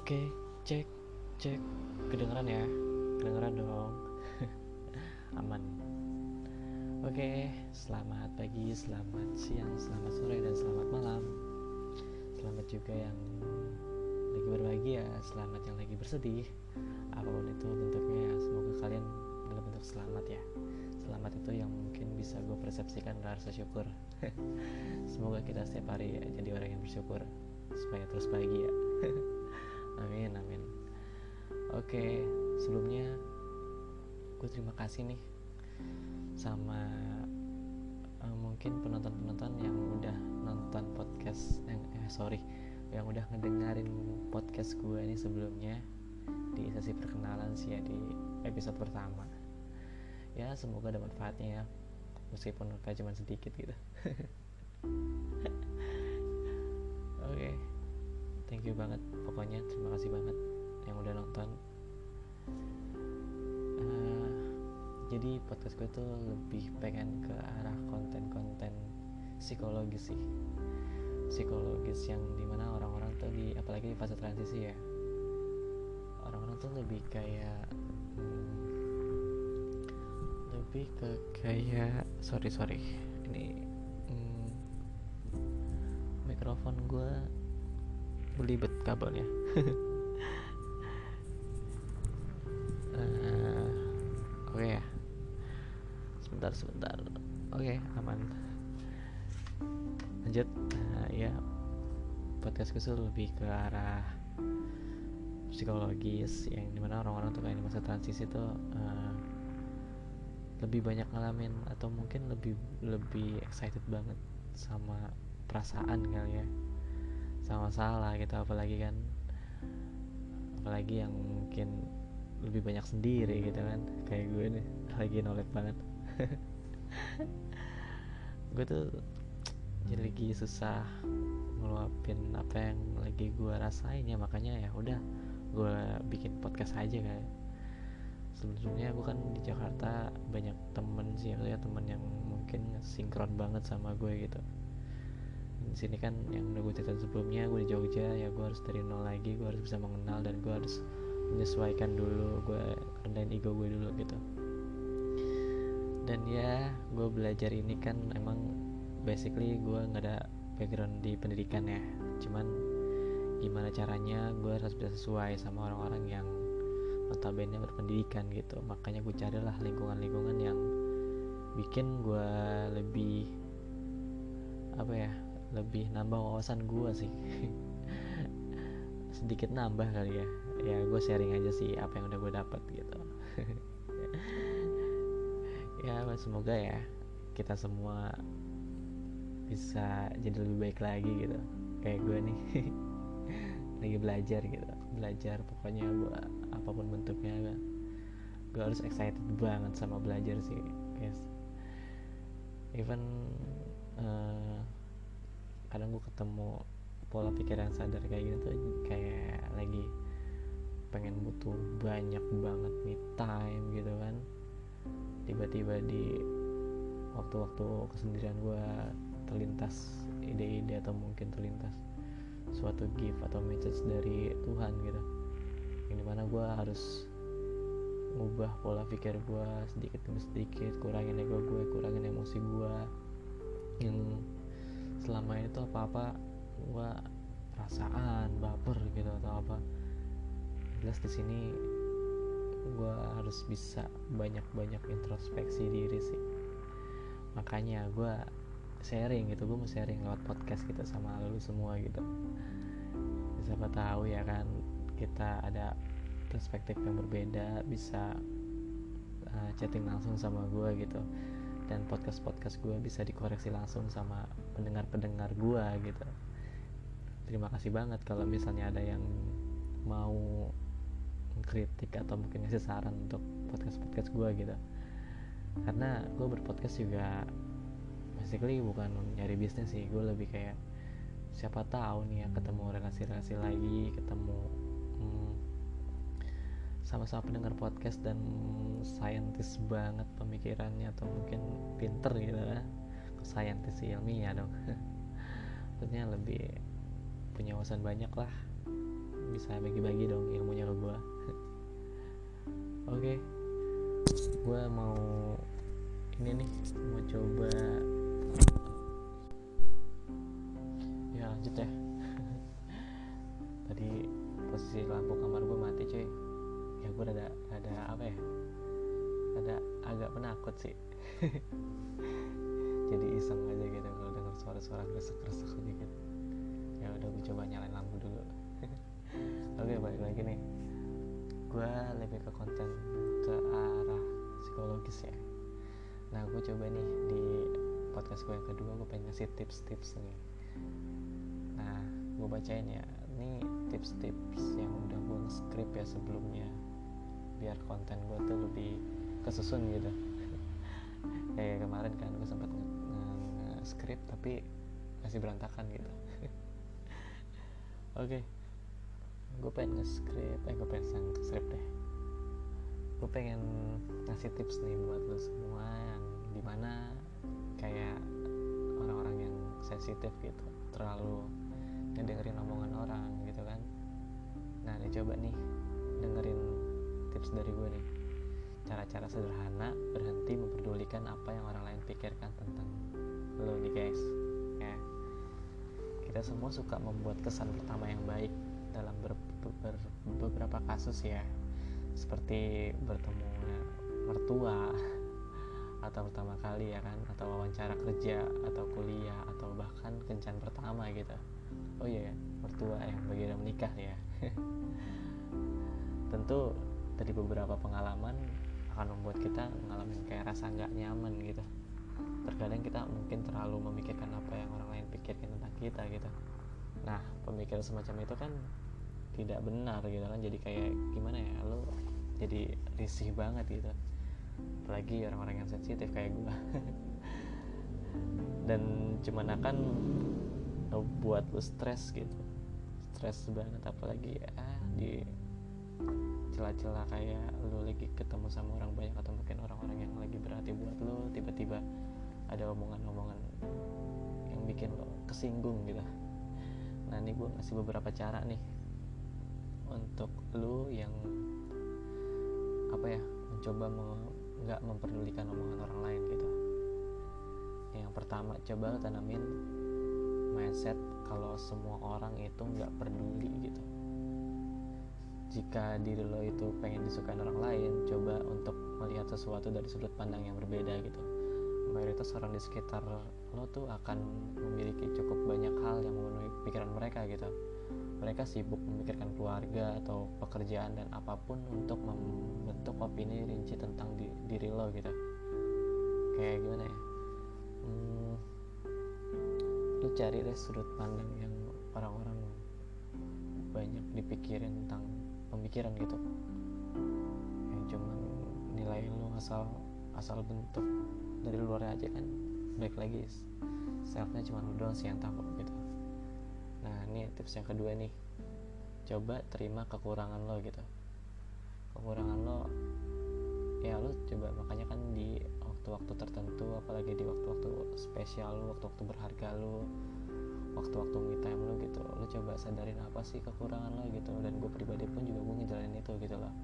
Oke, cek, cek, kedengeran ya, kedengeran dong, aman. Oke, selamat pagi, selamat siang, selamat sore, dan selamat malam. Selamat juga yang lagi berbahagia, selamat yang lagi bersedih. Apa pun itu bentuknya, ya, semoga kalian dalam bentuk selamat ya. Selamat itu yang mungkin bisa gue persepsikan rasa syukur. semoga kita setiap hari jadi orang yang bersyukur supaya terus bahagia. amin amin. Oke sebelumnya gue terima kasih nih sama uh, mungkin penonton-penonton yang udah nonton podcast eh, eh sorry yang udah ngedengerin podcast gue ini sebelumnya di sesi perkenalan sih ya di episode pertama. Ya semoga ada manfaatnya ya meskipun kayak cuma sedikit gitu. Oke okay thank you banget pokoknya terima kasih banget yang udah nonton. Uh, jadi podcast gue tuh lebih pengen ke arah konten-konten psikologis sih. Psikologis yang di mana orang-orang tuh di apalagi di fase transisi ya orang-orang tuh lebih kayak hmm, lebih ke kayak sorry sorry ini hmm, mikrofon gue belibet kabelnya. Uh, oke. Okay ya sebentar sebentar. Oke okay, aman. Lanjut. Uh, ya podcast kesul lebih ke arah psikologis yang di mana orang-orang tuh kayak di masa transisi tuh uh, lebih banyak ngalamin atau mungkin lebih lebih excited banget sama perasaan kali ya sama masalah gitu apalagi kan apalagi yang mungkin lebih banyak sendiri gitu kan kayak gue nih lagi nolak banget. Gue tuh jadi lagi susah ngeluapin apa yang lagi gue rasain ya makanya ya udah gue bikin podcast aja kayak. Sebelumnya gue kan di Jakarta banyak temen sih ya temen yang mungkin sinkron banget sama gue gitu di sini kan yang udah gue cerita sebelumnya gue di Jogja ya gue harus dari nol lagi gue harus bisa mengenal dan gue harus menyesuaikan dulu gue rendahin ego gue dulu gitu. Dan ya gue belajar ini kan emang basically gue nggak ada background di pendidikan ya. Cuman gimana caranya gue harus bisa sesuai sama orang-orang yang notabene berpendidikan gitu. Makanya gue carilah lingkungan-lingkungan yang bikin gue lebih apa ya lebih nambah wawasan gue sih. Sedikit nambah kali ya. Ya gue sharing aja sih apa yang udah gue dapat gitu. Ya semoga ya kita semua bisa jadi lebih baik lagi gitu. Kayak gue nih. Lagi belajar gitu. Belajar pokoknya gue apa pun bentuknya gue, gue harus excited banget sama belajar sih guys. Even uh, kadang gue ketemu pola pikir yang sadar kayak gitu tuh kayak lagi pengen butuh banyak banget me time gitu kan. Tiba-tiba di waktu-waktu kesendirian gue terlintas ide-ide atau mungkin terlintas suatu gift atau message dari Tuhan gitu. Yang di mana gue harus ngubah pola pikir gue sedikit demi sedikit kurangin ego gue kurangin emosi gue yang selama itu apa-apa gue perasaan baper gitu atau apa. Jelas di sini gue harus bisa banyak-banyak introspeksi diri sih. Makanya gue sharing gitu gue mau sharing lewat podcast gitu sama lu semua gitu. Siapa tahu ya kan kita ada perspektif yang berbeda bisa uh, chatting langsung sama gue gitu. Dan podcast-podcast gue bisa dikoreksi langsung sama pendengar-pendengar gue gitu. Terima kasih banget kalau misalnya ada yang mau kritik atau mungkin ngasih saran untuk podcast-podcast gue gitu. Karena gue berpodcast juga basically bukan nyari bisnis sih gue lebih kayak siapa tahu nih ya ketemu relasi-relasi lagi ketemu hmm, sama-sama pendengar podcast dan saintis banget pemikirannya atau mungkin pinter gitu lah saintis ilmiah dong. Maksudnya lebih punya wawasan banyak lah. Bisa bagi-bagi dong ilmunya ke gue oke. Okay. gue mau ini nih mau coba gue lebih ke konten ke arah psikologis ya. Nah gue coba nih di podcast gue yang kedua gue pengen ngasih tips-tips nih. Nah gue bacain ya. Ini tips-tips yang udah gue script ya sebelumnya biar konten gue tuh lebih kesusun gitu. Kayak kemarin kan gue sempat nge-script tapi masih berantakan gitu. Oke. okay. Gue pengen nge-script eh gue pengen nge-script deh. Gue pengen ngasih tips nih buat lo semua yang di mana kayak orang-orang yang sensitif gitu terlalu ngedengerin omongan orang gitu kan. Nah ini coba nih dengerin tips dari gue nih. Cara-cara sederhana berhenti memperdulikan apa yang orang lain pikirkan tentang lo nih guys. Ya. Kita semua suka membuat kesan pertama yang baik dalam ber, ber, beberapa kasus ya. Seperti bertemu mertua atau pertama kali ya kan atau wawancara kerja atau kuliah atau bahkan kencan pertama gitu. Oh iya ya mertua yang bagian menikah ya. Tentu dari beberapa pengalaman akan membuat kita mengalami kayak rasa nggak nyaman gitu. Terkadang kita mungkin terlalu memikirkan apa yang orang lain pikirkan tentang kita gitu. Nah pemikiran semacam itu kan tidak benar gitu kan. Jadi kayak gimana ya lo jadi risih banget gitu. Apalagi orang-orang yang sensitif kayak gue dan cuman akan buat lo stres gitu. Stres banget apalagi ya di celah-celah kayak lo lagi ketemu sama orang banyak atau mungkin orang-orang yang lagi berarti buat lo tiba-tiba ada omongan-omongan yang bikin lo kesinggung gitu. Nah ini gue ngasih beberapa cara nih untuk lo yang apa ya mencoba nggak memperdulikan omongan orang lain gitu. Yang pertama coba tanamin mindset kalau semua orang itu nggak peduli gitu. Jika diri lo itu pengen disukai orang lain coba untuk melihat sesuatu dari sudut pandang yang berbeda gitu. Mayoritas orang di sekitar lo tuh akan memiliki cukup banyak hal yang memenuhi pikiran mereka gitu mereka sibuk memikirkan keluarga atau pekerjaan dan apa pun untuk membentuk opini rinci tentang di, diri lo gitu. Kayak gimana ya? Hmm, lo cari deh sudut pandang yang orang-orang banyak dipikirin tentang pemikiran gitu. Yang cuman nilai lo asal asal bentuk dari luar aja kan. Baik lagi selfnya cuma lo doang sih yang tahu gitu ini tips yang kedua nih. Coba terima kekurangan lo gitu. Kekurangan lo ya lo coba makanya kan di waktu-waktu tertentu apalagi di waktu-waktu spesial lo waktu-waktu berharga lo waktu-waktu me time lo gitu lo coba sadarin apa sih kekurangan lo gitu. Dan gue pribadi pun juga gue ngejalanin itu gitu loh.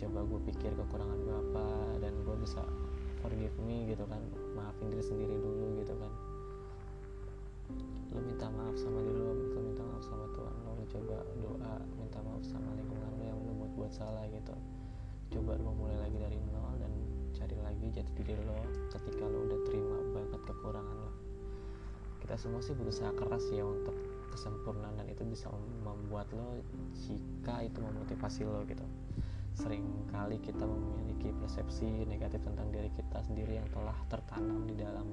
Coba gue pikir kekurangan gue apa dan gue bisa forgive me gitu kan. Maafin diri sendiri dulu gitu kan lo minta maaf sama diri lo lo minta maaf sama Tuhan lo coba doa minta maaf sama lingkungan lo yang lo buat buat salah gitu. Coba lo mulai lagi dari nol dan cari lagi jati diri lo ketika lo udah terima banget kekurangan lo kita semua sih berusaha keras ya untuk kesempurnaan dan itu bisa membuat lo jika itu memotivasi lo gitu. Sering kali kita memiliki persepsi negatif tentang diri kita sendiri yang telah tertanam di dalam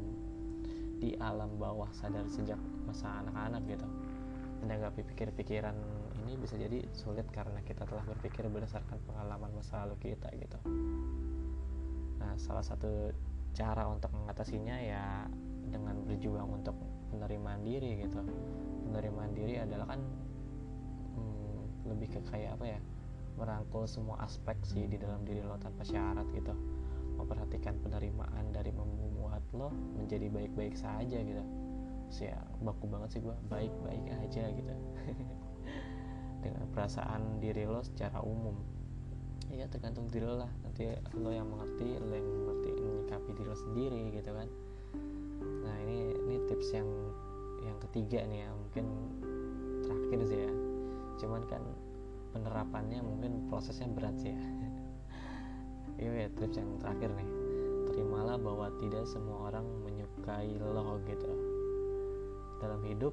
di alam bawah sadar sejak masa anak-anak gitu. Menanggapi pikir-pikiran ini bisa jadi sulit karena kita telah berpikir berdasarkan pengalaman masa lalu kita gitu. Nah salah satu cara untuk mengatasinya ya dengan berjuang untuk penerimaan diri gitu. Penerimaan diri adalah kan hmm, lebih ke kayak apa ya merangkul semua aspek sih di dalam diri lo tanpa syarat gitu. Memperhatikan penerimaan dari membuat lo menjadi baik-baik saja gitu. Sih ya baku banget sih gue baik-baik aja gitu. Dengan perasaan diri lo secara umum. Ya tergantung diri lo lah. Nanti lo yang mengerti lo yang mengerti menyikapi diri lo sendiri gitu kan. Nah ini ini tips yang yang ketiga nih ya mungkin terakhir sih ya. Cuman kan penerapannya mungkin prosesnya berat sih ya. Iya ya tips yang terakhir nih terimalah bahwa tidak semua orang menyukai lo gitu. Dalam hidup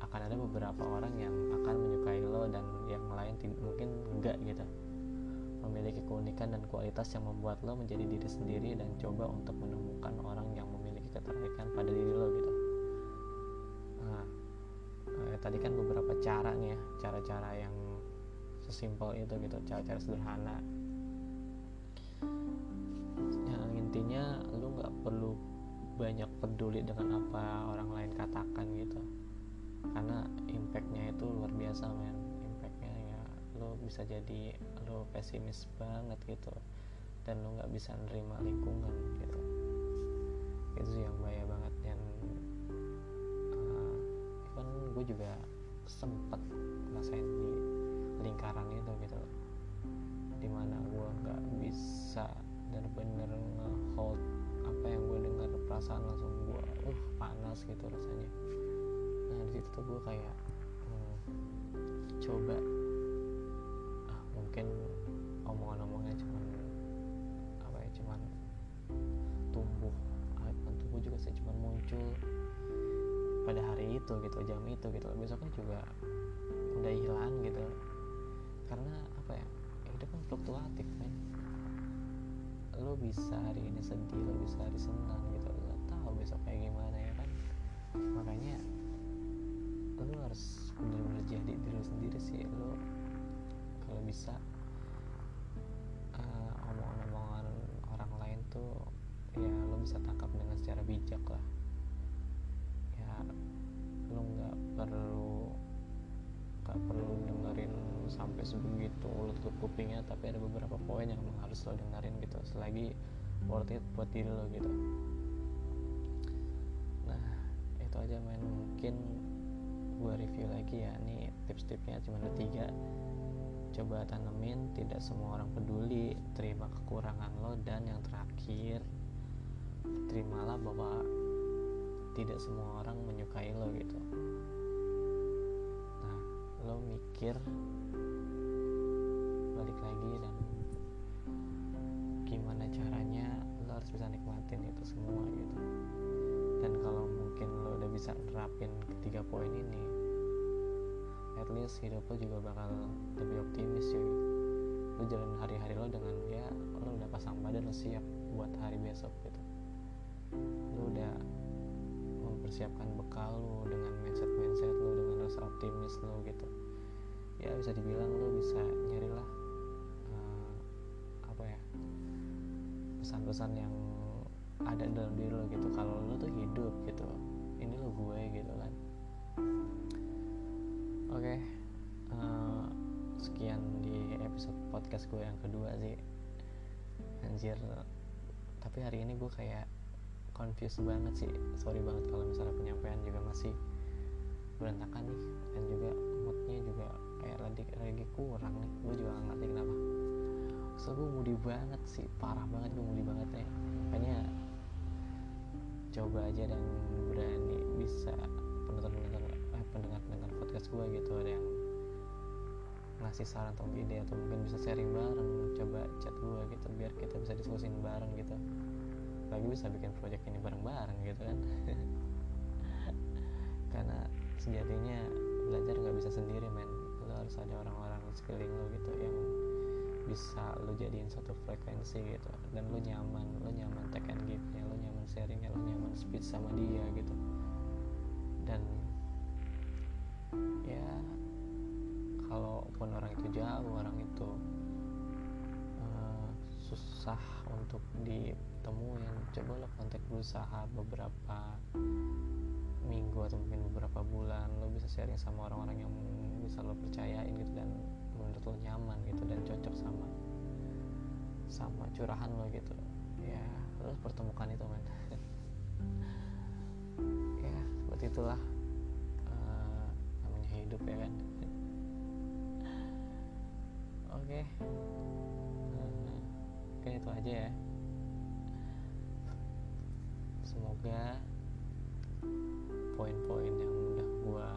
akan ada beberapa orang yang akan menyukai lo dan yang lain mungkin enggak gitu. Memiliki keunikan dan kualitas yang membuat lo menjadi diri sendiri dan coba untuk menemukan orang yang memiliki ketertarikan pada diri lo gitu. Nah eh, tadi kan beberapa cara nih ya cara-cara yang sesimpel itu gitu cara-cara sederhana intinya lo nggak perlu banyak peduli dengan apa orang lain katakan gitu. Karena impactnya itu luar biasa men. Impactnya ya lo bisa jadi lo pesimis banget gitu. Dan lo nggak bisa nerima lingkungan gitu. Itu sih yang bahaya banget. Dan uh, even gue juga sempet ngerasain di lingkaran itu gitu. Di mana gue nggak bisa bener-bener ngehold apa yang gue dengar perasaan langsung gue uh panas gitu rasanya. Nah di situ tuh gue kayak hmm, coba ah mungkin omongan-omongannya cuman apa ya cuman tumbuh harapan tubuh juga sih cuman muncul pada hari itu gitu jam itu gitu. Besoknya juga udah hilang gitu. Karena apa ya hidup kan fluktuatif kan lo bisa hari ini sedih lo bisa hari senang gitu. Lo tahu besok kayak gimana ya kan? Makanya lo harus benar-benar jadi diri sendiri sih. Lo kalau bisa uh, omongan-omongan orang lain tuh ya lo bisa tangkap dengan secara bijak lah. Ya lo nggak perlu nggak perlu sampai sebegitu lo tutup kupingnya tapi ada beberapa poin yang memang harus lo dengerin gitu. Selagi worth it buat diri lo gitu. Nah itu aja main mungkin gue review lagi ya. Nih tips-tipsnya cuma ada tiga coba tanemin tidak semua orang peduli. Terima kekurangan lo dan yang terakhir terimalah bahwa tidak semua orang menyukai lo gitu. Nah lo mikir nikmatin itu semua gitu. Dan kalau mungkin lo udah bisa nerapin ketiga poin ini at least hidup lo juga bakal lebih optimis ya lo jalan hari-hari lo dengan ya lo udah pasang badan lo siap buat hari besok gitu. Lo udah mempersiapkan bekal lo dengan mindset mindset lo dengan rasa optimis lo gitu. Ya bisa dibilang lo bisa nyarilah uh, apa ya pesan-pesan yang ada dalam diri lo gitu. Kalau lo tuh hidup gitu ini lo gue gitu kan. Oke okay. uh, sekian di episode podcast gue yang kedua sih. Anjir tapi hari ini gue kayak confused banget sih. Sorry banget kalau misalnya penyampaian juga masih berantakan nih. Dan juga moodnya juga kayak lagi lagi kurang nih. Gue juga gak ngerti kenapa. So gue moody banget sih. Parah banget gue moody banget nih. Makanya coba aja dan berani bisa penonton-penonton eh, pendengar-pendengar podcast gue gitu ada yang ngasih saran atau ide atau mungkin bisa sharing bareng coba chat gue gitu biar kita bisa diskusin bareng gitu. Lagi bisa bikin project ini bareng-bareng gitu kan. Karena sejatinya belajar nggak bisa sendiri men. Lo harus ada orang-orang sekeliling lo gitu yang bisa lo jadiin satu frekuensi gitu. Dan lo nyaman lo nyaman take and give nya lo nyaman sharingnya lo nyaman speech sama dia gitu. Dan ya kalaupun orang itu jauh orang itu uh, susah untuk ditemuin coba lo kontak berusaha beberapa minggu atau mungkin beberapa bulan lo bisa sharing sama orang-orang yang bisa lo menurut lo nyaman gitu dan cocok sama sama curahan lo gitu. Ya harus pertemukan itu man ya seperti itulah uh, namanya hidup ya kan. Oke. Uh, mungkin itu aja ya. Semoga poin-poin yang udah gue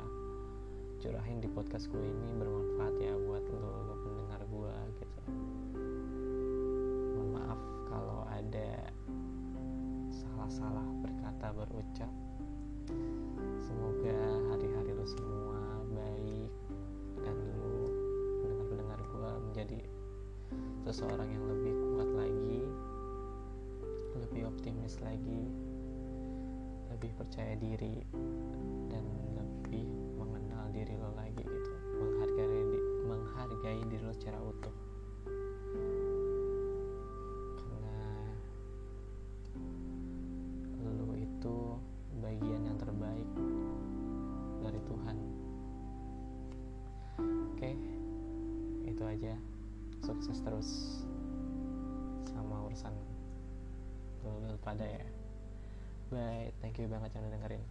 curahin di podcast gue ini bermanfaat ya berucap semoga hari-hari lo semua baik dan lo pendengar-pendengar gue menjadi seseorang yang lebih kuat lagi lebih optimis lagi lebih percaya diri dan lebih mengenal diri lo lagi gitu. Menghargai menghargai diri lo secara utuh sukses terus sama urusan lo pada ya Bye, thank you banget yang udah dengerin.